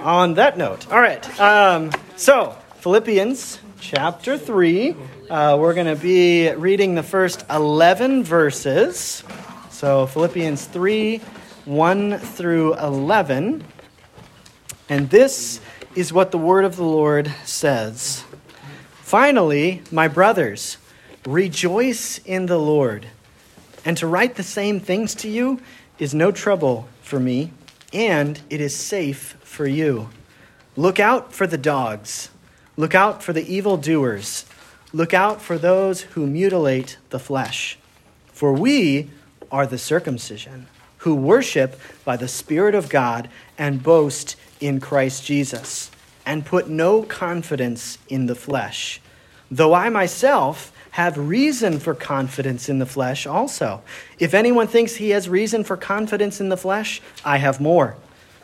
on that note. All right. Um, so, Philippians chapter 3. Uh, we're going to be reading the first 11 verses. So, Philippians 3 1 through 11. And this is what the word of the Lord says Finally, my brothers, rejoice in the Lord. And to write the same things to you is no trouble for me, and it is safe for you. Look out for the dogs. Look out for the evildoers. Look out for those who mutilate the flesh. For we are the circumcision, who worship by the Spirit of God and boast in Christ Jesus, and put no confidence in the flesh. Though I myself have reason for confidence in the flesh also. If anyone thinks he has reason for confidence in the flesh, I have more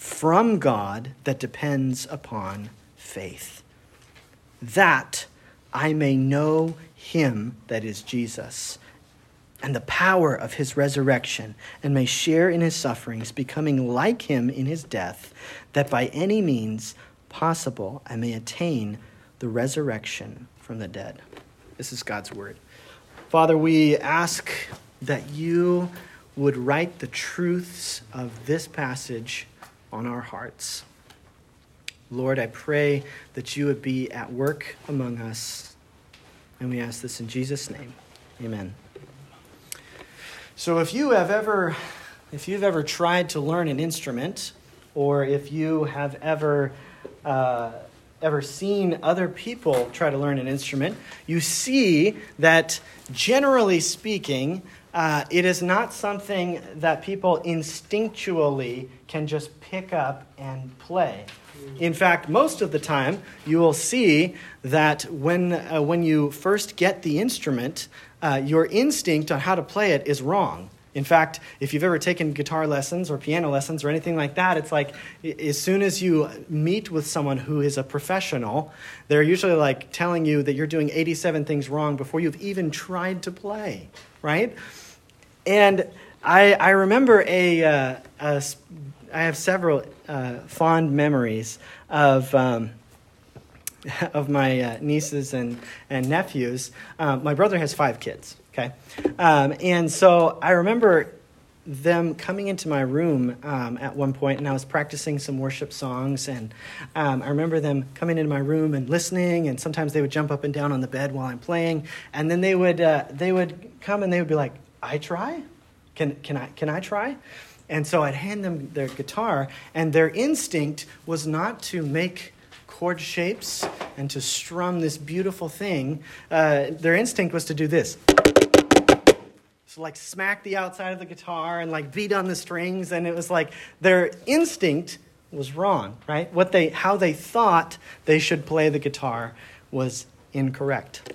from God that depends upon faith. That I may know him that is Jesus and the power of his resurrection, and may share in his sufferings, becoming like him in his death, that by any means possible I may attain the resurrection from the dead. This is God's word. Father, we ask that you would write the truths of this passage on our hearts. Lord, I pray that you would be at work among us. And we ask this in Jesus' name. Amen. So if you have ever if you've ever tried to learn an instrument, or if you have ever uh, ever seen other people try to learn an instrument, you see that generally speaking, uh, it is not something that people instinctually can just pick up and play. In fact, most of the time, you will see that when, uh, when you first get the instrument, uh, your instinct on how to play it is wrong. In fact, if you've ever taken guitar lessons or piano lessons or anything like that, it's like as soon as you meet with someone who is a professional, they're usually like telling you that you're doing 87 things wrong before you've even tried to play, right? And I, I remember a, uh, a I have several uh, fond memories of, um, of my uh, nieces and, and nephews. Um, my brother has five kids, okay? Um, and so I remember them coming into my room um, at one point, and I was practicing some worship songs. And um, I remember them coming into my room and listening. And sometimes they would jump up and down on the bed while I'm playing. And then they would uh, they would come and they would be like, "I try, can can I can I try?" And so I'd hand them their guitar, and their instinct was not to make chord shapes and to strum this beautiful thing. Uh, their instinct was to do this. So, like, smack the outside of the guitar and, like, beat on the strings. And it was like their instinct was wrong, right? What they, how they thought they should play the guitar was incorrect.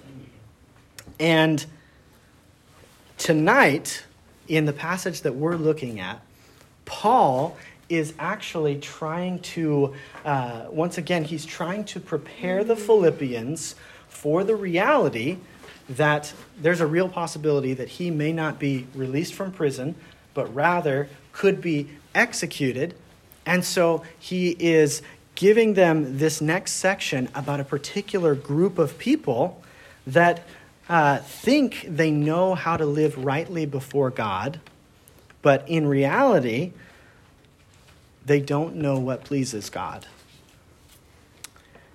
And tonight, in the passage that we're looking at, Paul is actually trying to, uh, once again, he's trying to prepare the Philippians for the reality that there's a real possibility that he may not be released from prison, but rather could be executed. And so he is giving them this next section about a particular group of people that uh, think they know how to live rightly before God but in reality, they don't know what pleases God.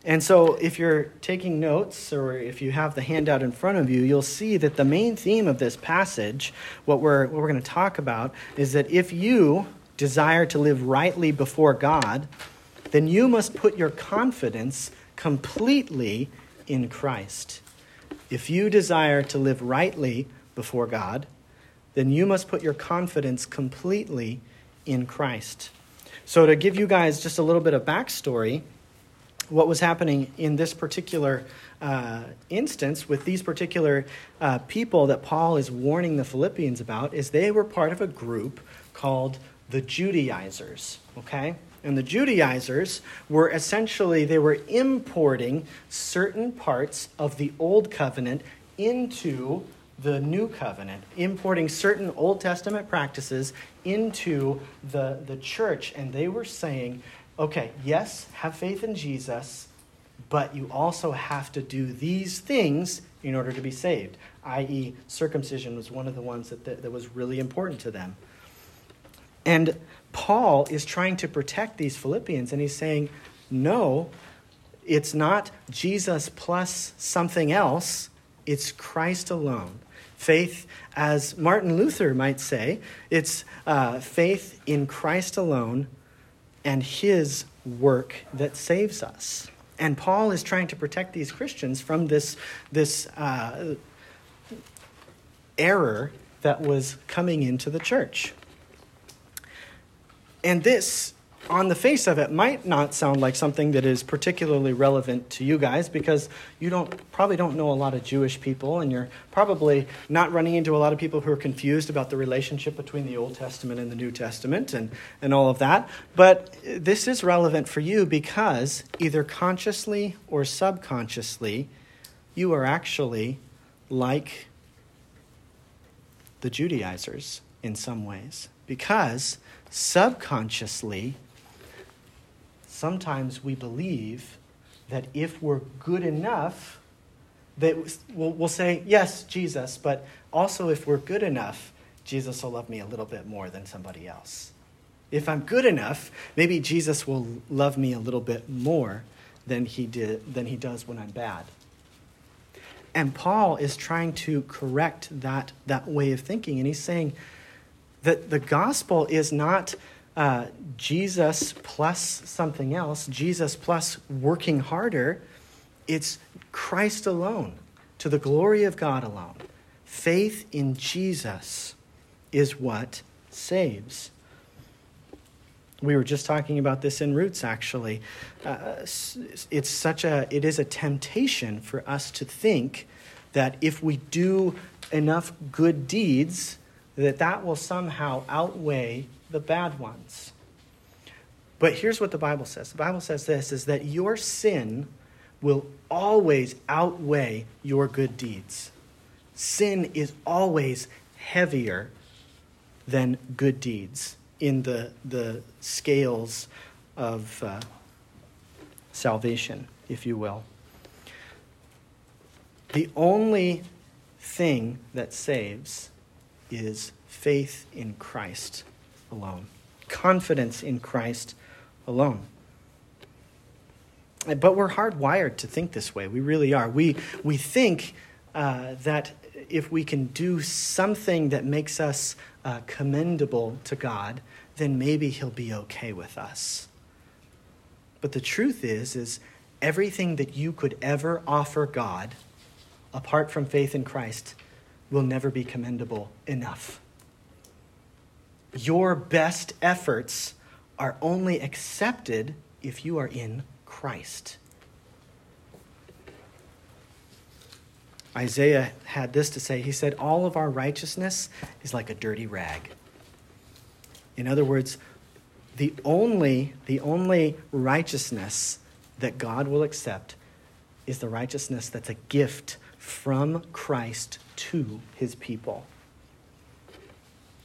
And so, if you're taking notes or if you have the handout in front of you, you'll see that the main theme of this passage, what we're, what we're going to talk about, is that if you desire to live rightly before God, then you must put your confidence completely in Christ. If you desire to live rightly before God, then you must put your confidence completely in Christ. So, to give you guys just a little bit of backstory, what was happening in this particular uh, instance with these particular uh, people that Paul is warning the Philippians about is they were part of a group called the Judaizers, okay? And the Judaizers were essentially they were importing certain parts of the old covenant into the new covenant, importing certain Old Testament practices into the, the church. And they were saying, okay, yes, have faith in Jesus, but you also have to do these things in order to be saved, i.e., circumcision was one of the ones that, that, that was really important to them. And Paul is trying to protect these Philippians, and he's saying, no, it's not Jesus plus something else, it's Christ alone. Faith, as Martin Luther might say, it's uh, faith in Christ alone and his work that saves us. And Paul is trying to protect these Christians from this, this uh, error that was coming into the church. And this on the face of it might not sound like something that is particularly relevant to you guys because you don't probably don't know a lot of Jewish people and you're probably not running into a lot of people who are confused about the relationship between the Old Testament and the New Testament and, and all of that. But this is relevant for you because either consciously or subconsciously, you are actually like the Judaizers in some ways. Because subconsciously, sometimes we believe that if we're good enough, that we'll, we'll say, yes, Jesus, but also if we're good enough, Jesus will love me a little bit more than somebody else. If I'm good enough, maybe Jesus will love me a little bit more than he, did, than he does when I'm bad. And Paul is trying to correct that, that way of thinking. And he's saying that the gospel is not uh, Jesus plus something else, Jesus plus working harder. It's Christ alone, to the glory of God alone. Faith in Jesus is what saves. We were just talking about this in Roots, actually. Uh, it's such a, it is a temptation for us to think that if we do enough good deeds, that that will somehow outweigh the bad ones. But here's what the Bible says the Bible says this is that your sin will always outweigh your good deeds. Sin is always heavier than good deeds in the, the scales of uh, salvation, if you will. The only thing that saves is faith in Christ alone, confidence in Christ alone. But we're hardwired to think this way. We really are. We, we think uh, that if we can do something that makes us uh, commendable to God, then maybe He'll be okay with us. But the truth is, is everything that you could ever offer God, apart from faith in Christ, will never be commendable enough your best efforts are only accepted if you are in Christ. Isaiah had this to say. He said, All of our righteousness is like a dirty rag. In other words, the only, the only righteousness that God will accept is the righteousness that's a gift from Christ to his people.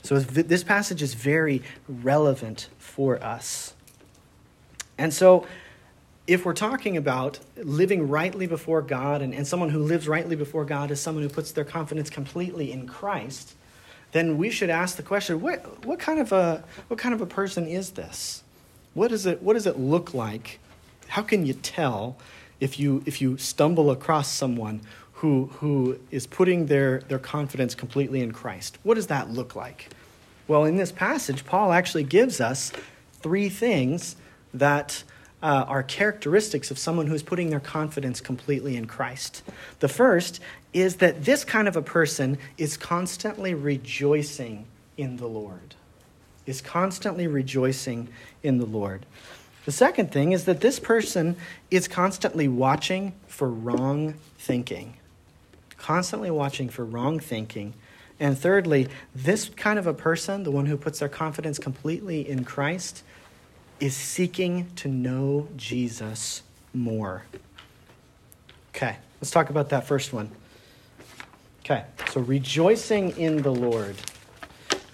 So this passage is very relevant for us. And so, if we're talking about living rightly before God, and, and someone who lives rightly before God is someone who puts their confidence completely in Christ, then we should ask the question what, what, kind, of a, what kind of a person is this? What, is it, what does it look like? How can you tell if you, if you stumble across someone who, who is putting their, their confidence completely in Christ? What does that look like? Well, in this passage, Paul actually gives us three things that uh, are characteristics of someone who's putting their confidence completely in Christ. The first is that this kind of a person is constantly rejoicing in the Lord, is constantly rejoicing in the Lord. The second thing is that this person is constantly watching for wrong thinking. Constantly watching for wrong thinking. And thirdly, this kind of a person, the one who puts their confidence completely in Christ, is seeking to know Jesus more. Okay, let's talk about that first one. Okay, so rejoicing in the Lord.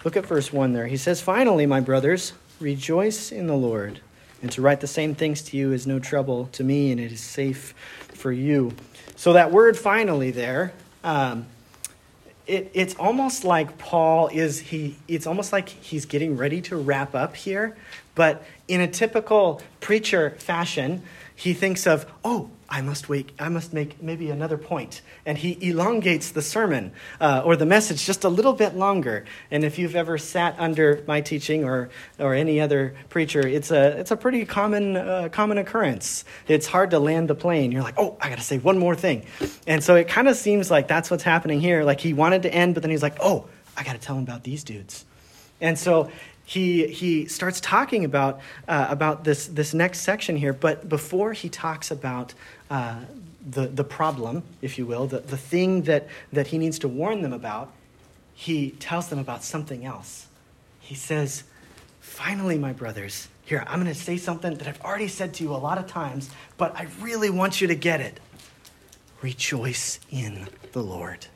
Look at verse 1 there. He says, Finally, my brothers, rejoice in the Lord. And to write the same things to you is no trouble to me, and it is safe for you. So, that word finally there, um, it, it's almost like Paul is, he, it's almost like he's getting ready to wrap up here, but in a typical preacher fashion, he thinks of, oh, I must wait, I must make maybe another point. And he elongates the sermon uh, or the message just a little bit longer. And if you've ever sat under my teaching or, or any other preacher, it's a, it's a pretty common, uh, common occurrence. It's hard to land the plane. You're like, oh, I got to say one more thing. And so it kind of seems like that's what's happening here. Like he wanted to end, but then he's like, oh, I got to tell him about these dudes. And so he, he starts talking about, uh, about this, this next section here, but before he talks about uh, the, the problem, if you will, the, the thing that, that he needs to warn them about, he tells them about something else. He says, Finally, my brothers, here, I'm going to say something that I've already said to you a lot of times, but I really want you to get it. Rejoice in the Lord.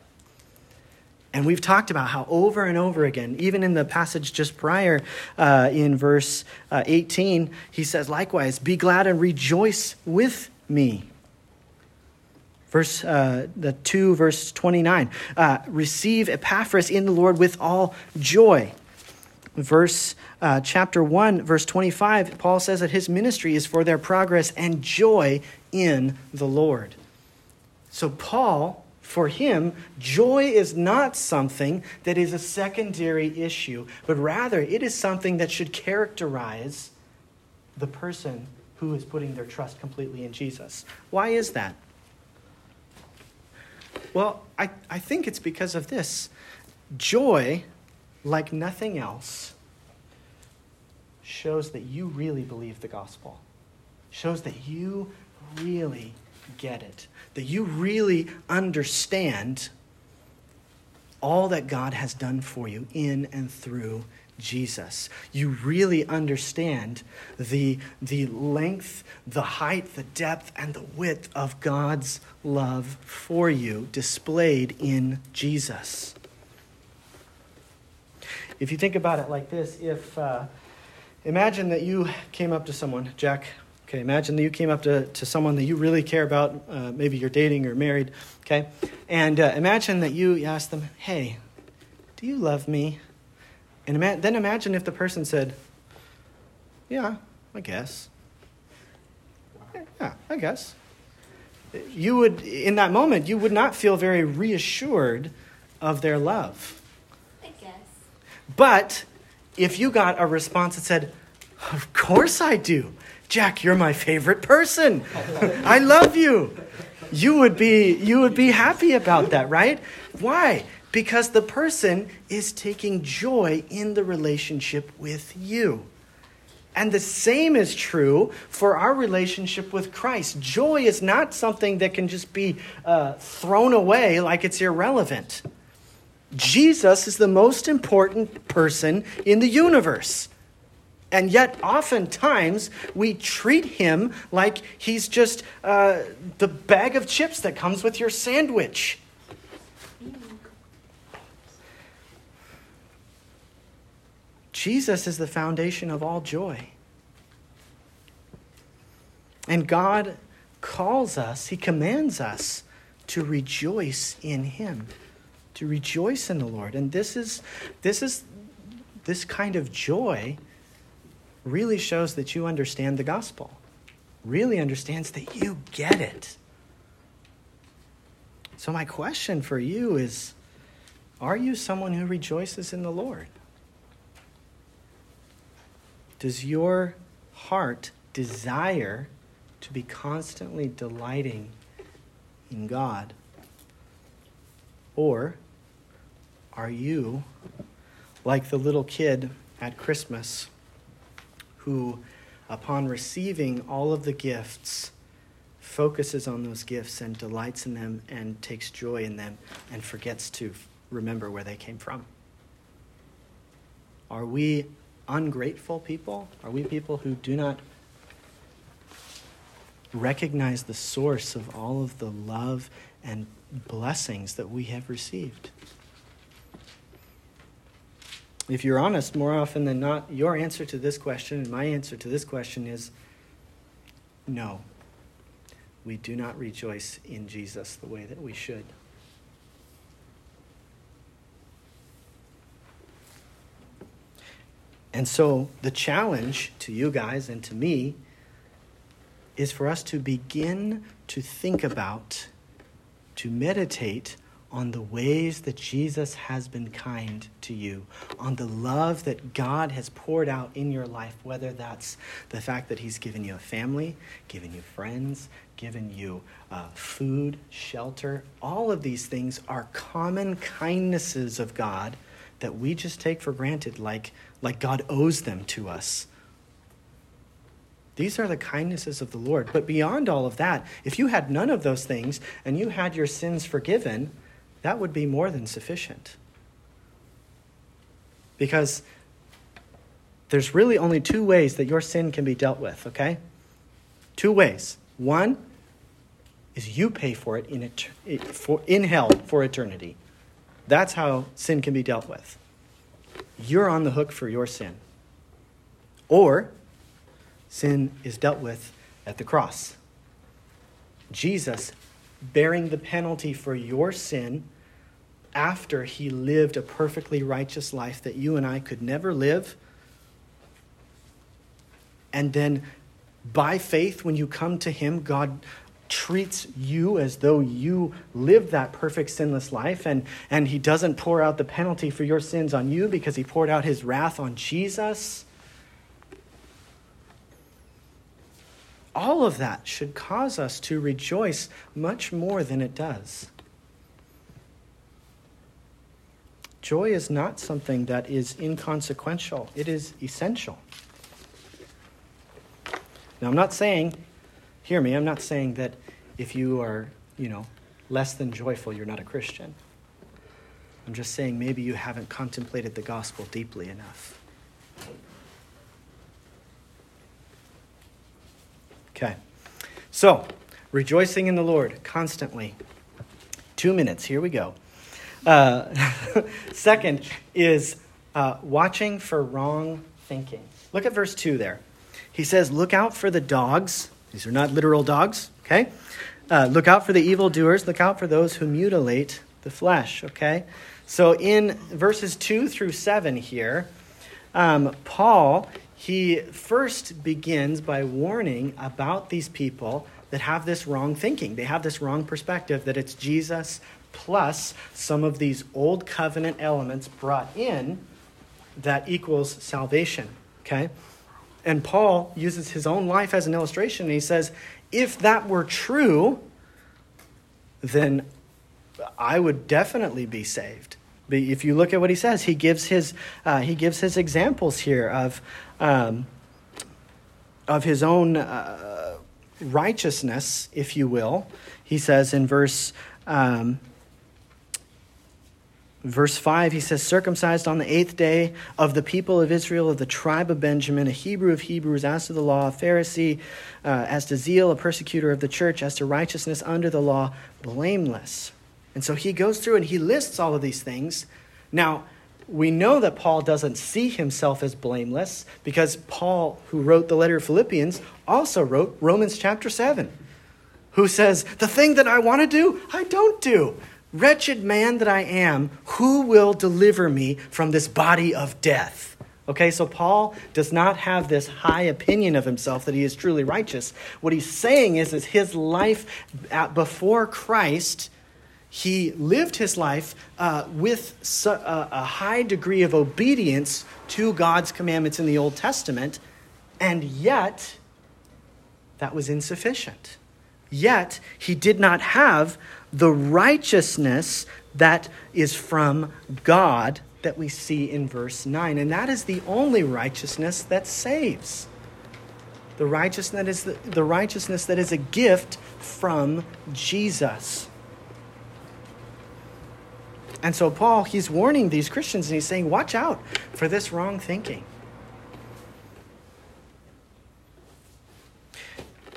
And we've talked about how over and over again, even in the passage just prior uh, in verse uh, 18, he says, likewise, be glad and rejoice with me. Verse uh, the 2, verse 29. Uh, receive Epaphras in the Lord with all joy. Verse uh, chapter 1, verse 25, Paul says that his ministry is for their progress and joy in the Lord. So Paul for him, joy is not something that is a secondary issue, but rather it is something that should characterize the person who is putting their trust completely in Jesus. Why is that? Well, I, I think it's because of this. Joy, like nothing else, shows that you really believe the gospel, shows that you really get it, that you really understand all that God has done for you in and through Jesus. You really understand the, the length, the height, the depth, and the width of God's love for you displayed in Jesus. If you think about it like this, if uh, imagine that you came up to someone, Jack, Okay, imagine that you came up to, to someone that you really care about, uh, maybe you're dating or married, okay? And uh, imagine that you ask them, hey, do you love me? And ima- then imagine if the person said, yeah, I guess. Yeah, I guess. You would, in that moment, you would not feel very reassured of their love. I guess. But if you got a response that said, of course I do. Jack, you're my favorite person. I love you. You would be you would be happy about that, right? Why? Because the person is taking joy in the relationship with you. And the same is true for our relationship with Christ. Joy is not something that can just be uh, thrown away like it's irrelevant. Jesus is the most important person in the universe. And yet, oftentimes, we treat him like he's just uh, the bag of chips that comes with your sandwich. Jesus is the foundation of all joy. And God calls us, He commands us to rejoice in Him, to rejoice in the Lord. And this is, this is this kind of joy really shows that you understand the gospel. really understands that you get it. So, my question for you is Are you someone who rejoices in the Lord? Does your heart desire to be constantly delighting in God? Or are you like the little kid at Christmas who, upon receiving all of the gifts, focuses on those gifts and delights in them and takes joy in them and forgets to remember where they came from? Are we ungrateful people? Are we people who do not recognize the source of all of the love and blessings that we have received? If you're honest, more often than not, your answer to this question and my answer to this question is no. We do not rejoice in Jesus the way that we should. And so the challenge to you guys and to me is for us to begin to think about, to meditate on the ways that Jesus has been kind to you, on the love that God has poured out in your life, whether that's the fact that He's given you a family, given you friends, given you uh, food, shelter. All of these things are common kindnesses of God that we just take for granted, like, like God owes them to us. These are the kindnesses of the Lord. But beyond all of that, if you had none of those things and you had your sins forgiven, that would be more than sufficient. Because there's really only two ways that your sin can be dealt with, okay? Two ways. One is you pay for it in, et- for, in hell for eternity. That's how sin can be dealt with. You're on the hook for your sin. Or sin is dealt with at the cross. Jesus bearing the penalty for your sin after he lived a perfectly righteous life that you and I could never live. And then by faith, when you come to him, God treats you as though you lived that perfect sinless life. And, and he doesn't pour out the penalty for your sins on you because he poured out his wrath on jesus. All of that should cause us to rejoice much more than it does joy is not something that is inconsequential it is essential now i'm not saying hear me, I'm not saying that if you are, you know, less than joyful, you're not a Christian. I'm just saying maybe you haven't contemplated the gospel deeply enough. Okay. So, rejoicing in the Lord constantly. Two minutes, here we go. Uh, second is uh, watching for wrong thinking. Look at verse 2 there. He says, Look out for the dogs these are not literal dogs, okay? Uh, look out for the evildoers. Look out for those who mutilate the flesh, okay? So in verses 2 through 7 here, um, Paul, he first begins by warning about these people that have this wrong thinking. They have this wrong perspective that it's Jesus plus some of these old covenant elements brought in that equals salvation, okay? And Paul uses his own life as an illustration, and he says, if that were true, then I would definitely be saved. But if you look at what he says, he gives his, uh, he gives his examples here of, um, of his own uh, righteousness, if you will. He says in verse um, Verse 5, he says, circumcised on the eighth day of the people of Israel, of the tribe of Benjamin, a Hebrew of Hebrews, as to the law, a Pharisee, uh, as to zeal, a persecutor of the church, as to righteousness under the law, blameless. And so he goes through and he lists all of these things. Now, we know that Paul doesn't see himself as blameless because Paul, who wrote the letter of Philippians, also wrote Romans chapter 7, who says, The thing that I want to do, I don't do. Wretched man that I am, who will deliver me from this body of death? Okay, so Paul does not have this high opinion of himself that he is truly righteous. What he's saying is, is his life before Christ, he lived his life uh, with a, a high degree of obedience to God's commandments in the Old Testament, and yet that was insufficient. Yet he did not have the righteousness that is from God that we see in verse 9. And that is the only righteousness that saves. The righteousness that is the, the righteousness that is a gift from Jesus. And so Paul, he's warning these Christians and he's saying, watch out for this wrong thinking.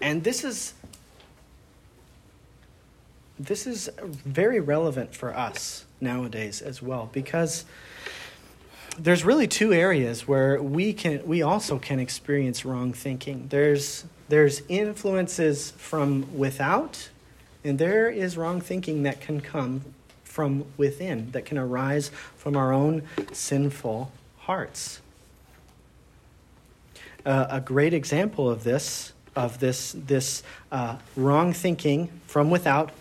And this is this is very relevant for us nowadays as well because there's really two areas where we can we also can experience wrong thinking. There's there's influences from without and there is wrong thinking that can come from within that can arise from our own sinful hearts. Uh, a great example of this of this this uh, wrong thinking from without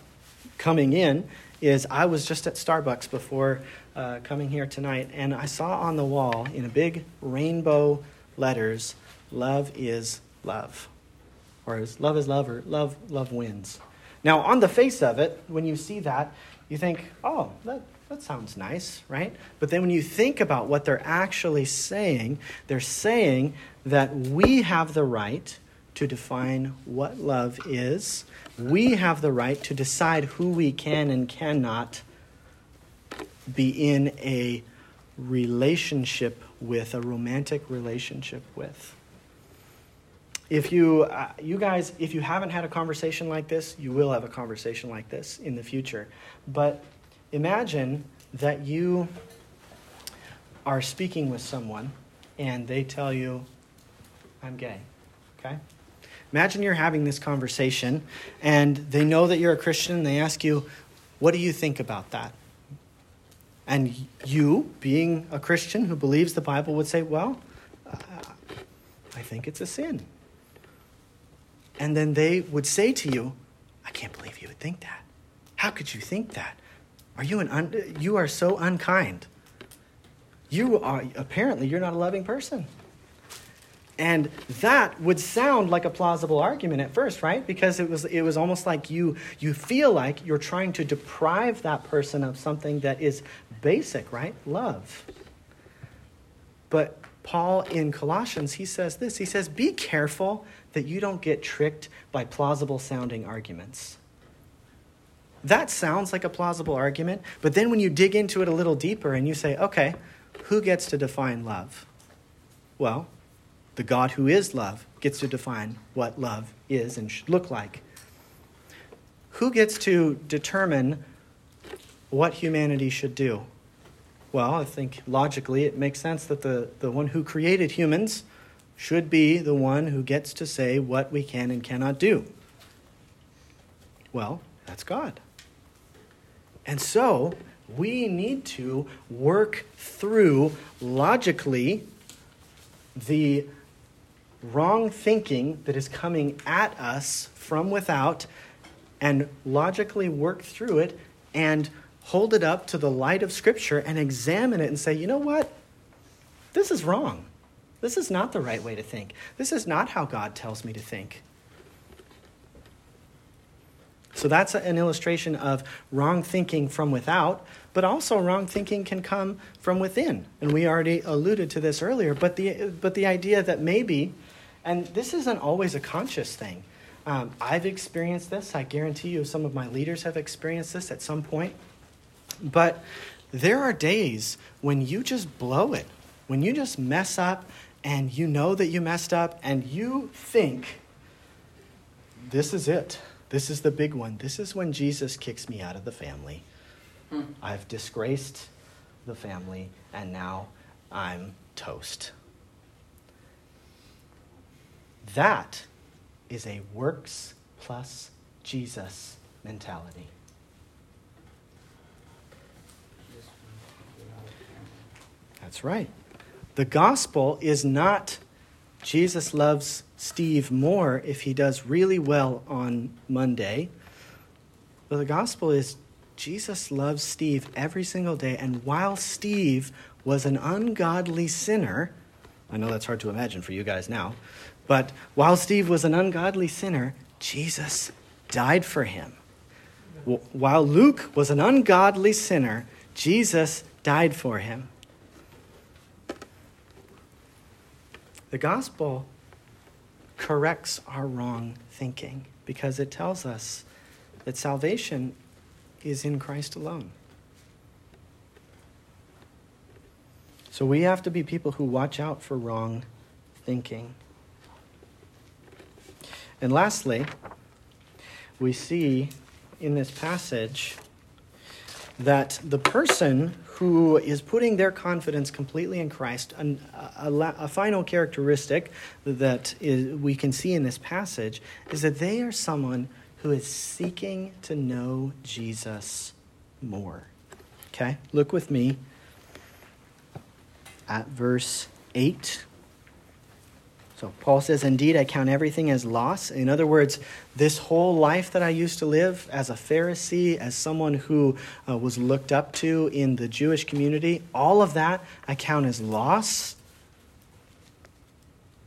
coming in is I was just at Starbucks before uh, coming here tonight, and I saw on the wall in a big rainbow letters, "Love is love," or is "Love is love," or "Love love wins." Now, on the face of it, when you see that, you think, "Oh, that." That sounds nice, right? But then when you think about what they're actually saying, they're saying that we have the right to define what love is. We have the right to decide who we can and cannot be in a relationship with, a romantic relationship with. If you, uh, you guys, if you haven't had a conversation like this, you will have a conversation like this in the future. But imagine that you are speaking with someone and they tell you, I'm gay. Okay? Imagine you're having this conversation and they know that you're a Christian and they ask you, What do you think about that? And you, being a Christian who believes the Bible, would say, Well, uh, I think it's a sin. And then they would say to you, I can't believe you would think that. How could you think that? Are you an un- you are so unkind. You are apparently you're not a loving person. And that would sound like a plausible argument at first, right? Because it was, it was almost like you, you feel like you're trying to deprive that person of something that is basic, right? Love. But Paul in Colossians, he says this he says, Be careful that you don't get tricked by plausible sounding arguments. That sounds like a plausible argument, but then when you dig into it a little deeper and you say, okay, who gets to define love? Well, the God who is love gets to define what love is and should look like. Who gets to determine what humanity should do? Well, I think logically it makes sense that the, the one who created humans should be the one who gets to say what we can and cannot do. Well, that's God. And so we need to work through logically the wrong thinking that is coming at us from without and logically work through it and hold it up to the light of Scripture and examine it and say, you know what? This is wrong. This is not the right way to think. This is not how God tells me to think. So that's an illustration of wrong thinking from without, but also wrong thinking can come from within. And we already alluded to this earlier, but the, but the idea that maybe and this isn't always a conscious thing. Um, I've experienced this. I guarantee you, some of my leaders have experienced this at some point. But there are days when you just blow it, when you just mess up and you know that you messed up and you think, this is it. This is the big one. This is when Jesus kicks me out of the family. Hmm. I've disgraced the family and now I'm toast. That is a works plus Jesus mentality. That's right. The gospel is not Jesus loves Steve more if he does really well on Monday. But the gospel is Jesus loves Steve every single day. And while Steve was an ungodly sinner, I know that's hard to imagine for you guys now, but while Steve was an ungodly sinner, Jesus died for him. While Luke was an ungodly sinner, Jesus died for him. The gospel corrects our wrong thinking because it tells us that salvation is in Christ alone. So we have to be people who watch out for wrong thinking. And lastly, we see in this passage that the person who is putting their confidence completely in Christ, an, a, a, a, final characteristic that is, we can see in this passage is that they are someone who is seeking to know Jesus more. Okay, look with me at verse 8. So Paul says, Indeed, I count everything as loss. In other words, this whole life that I used to live as a Pharisee, as someone who uh, was looked up to in the Jewish community, all of that I count as loss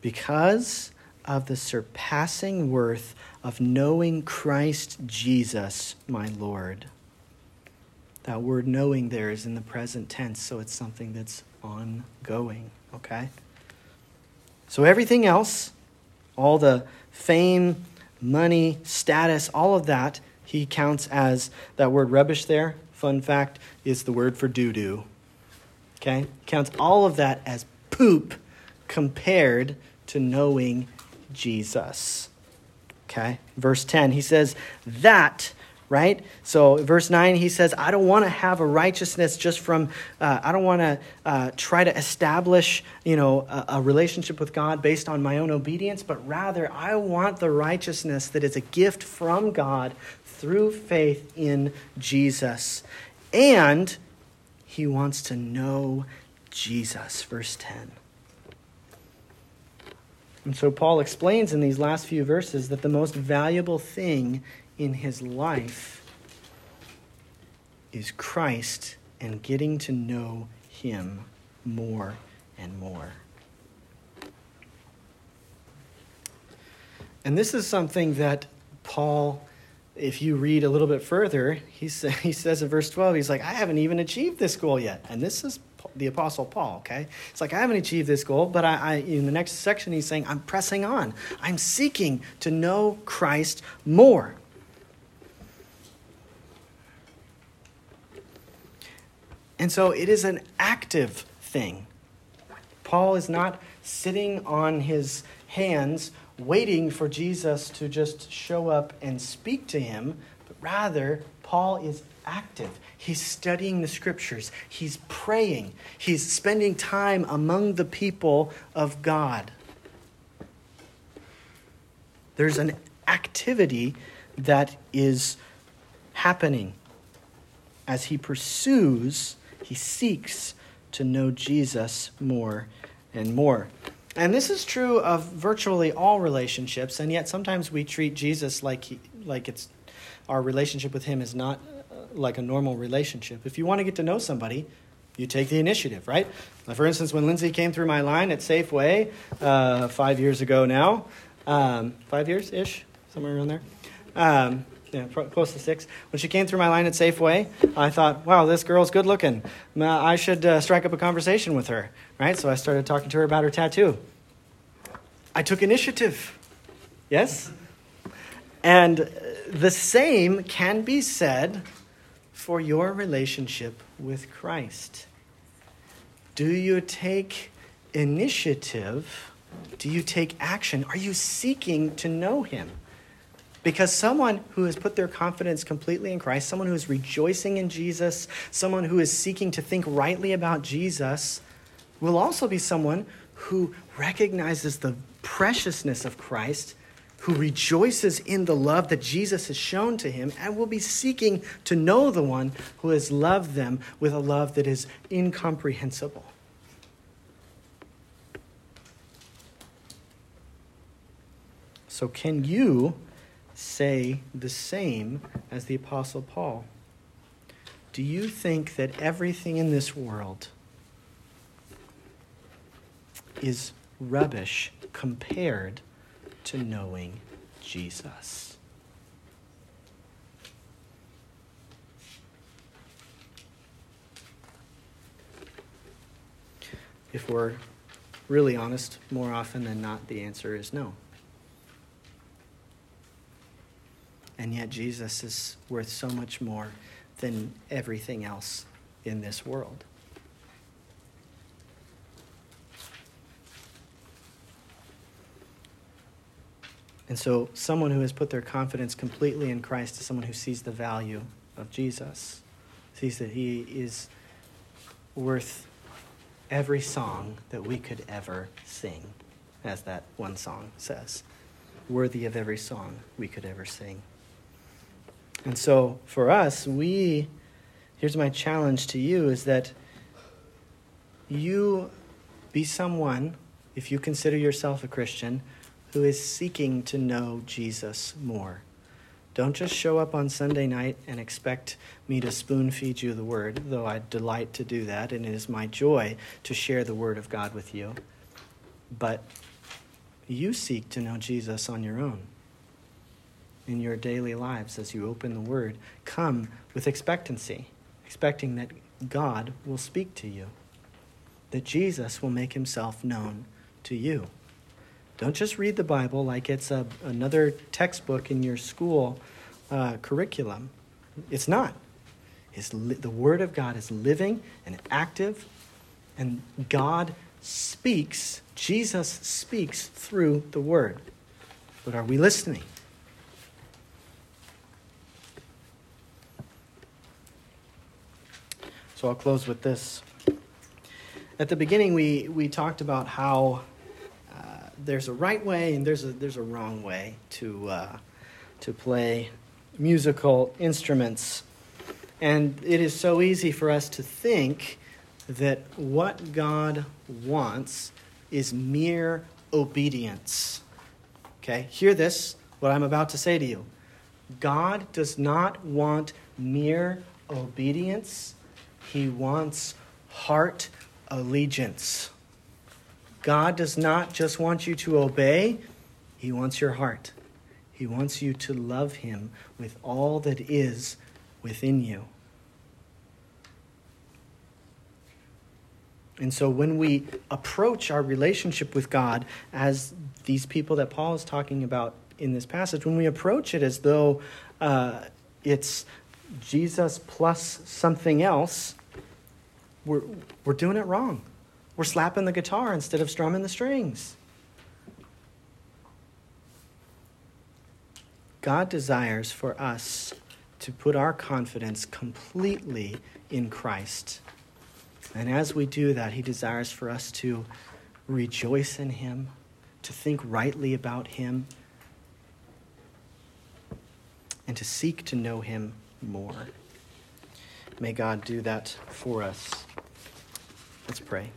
because of the surpassing worth of knowing Christ Jesus, my Lord. That word knowing there is in the present tense, so it's something that's ongoing, okay? So everything else, all the fame, money, status, all of that, he counts as that word rubbish there. Fun fact is the word for doo doo. Okay? Counts all of that as poop compared to knowing Jesus. Okay? Verse 10, he says, That right? So, verse 9, he says, I don't want to have a righteousness just from, uh, I don't want to uh, try to establish, you know, a, a relationship with God based on my own obedience, but rather I want the righteousness that is a gift from God through faith in Jesus. And he wants to know Jesus, verse 10. And so Paul explains in these last few verses that the most valuable thing in his life is Christ and getting to know him more and more. And this is something that Paul, if you read a little bit further, he, he says in verse 12, he's like, I haven't even achieved this goal yet. And this is the Apostle Paul, okay? It's like, I haven't achieved this goal, but I, I, in the next section, he's saying, I'm pressing on. I'm seeking to know Christ more. And so it is an active thing. Paul is not sitting on his hands waiting for Jesus to just show up and speak to him, but rather, Paul is active. He's studying the scriptures, he's praying, he's spending time among the people of God. There's an activity that is happening as he pursues he seeks to know Jesus more and more. And this is true of virtually all relationships, and yet sometimes we treat Jesus like he, like it's our relationship with him is not uh, like a normal relationship. If you want to get to know somebody, you take the initiative, right? For instance, when Lindsay came through my line at Safeway uh, five years ago now, um, five years ish, somewhere around there. Um, yeah, close to six. When she came through my line at Safeway, I thought, wow, this girl's good looking. I should uh, strike up a conversation with her, right? So I started talking to her about her tattoo. I took initiative. Yes? And the same can be said for your relationship with Christ. Do you take initiative? Do you take action? Are you seeking to know Him? Because someone who has put their confidence completely in Christ, someone who is rejoicing in Jesus, someone who is seeking to think rightly about Jesus, will also be someone who recognizes the preciousness of Christ, who rejoices in the love that Jesus has shown to him, and will be seeking to know the one who has loved them with a love that is incomprehensible. So, can you say the same as the Apostle Paul? Do you think that everything in this world is rubbish compared to knowing Jesus? If we're really honest, more often than not, the answer is no. And yet, Jesus is worth so much more than everything else in this world. And so, someone who has put their confidence completely in Christ is someone who sees the value of Jesus, sees that he is worth every song that we could ever sing, as that one song says, worthy of every song we could ever sing. And so for us, we, here's my challenge to you is that you be someone, if you consider yourself a Christian, who is seeking to know Jesus more. Don't just show up on Sunday night and expect me to spoon feed you the word, though I delight to do that, and it is my joy to share the word of God with you. But you seek to know Jesus on your own in your daily lives as you open the Word, come with expectancy, expecting that God will speak to you, that Jesus will make himself known to you. Don't just read the Bible like it's a, another textbook in your school uh, curriculum. It's not. It's li- the Word of God is living and active, and God speaks, Jesus speaks through the Word. But are we listening? So I'll close with this. At the beginning, we, we talked about how uh, there's a right way and there's a, there's a wrong way to, uh, to play musical instruments. And it is so easy for us to think that what God wants is mere obedience. Okay, hear this, what I'm about to say to you. God does not want mere obedience, he wants heart allegiance. God does not just want you to obey, He wants your heart. He wants you to love Him with all that is within you. And so when we approach our relationship with God as these people that Paul is talking about in this passage, when we approach it as though uh, it's Jesus plus something else, we're, we're doing it wrong. We're slapping the guitar instead of strumming the strings. God desires for us to put our confidence completely in Christ. And as we do that, He desires for us to rejoice in Him, to think rightly about Him, and to seek to know Him more. May God do that for us. Let's pray.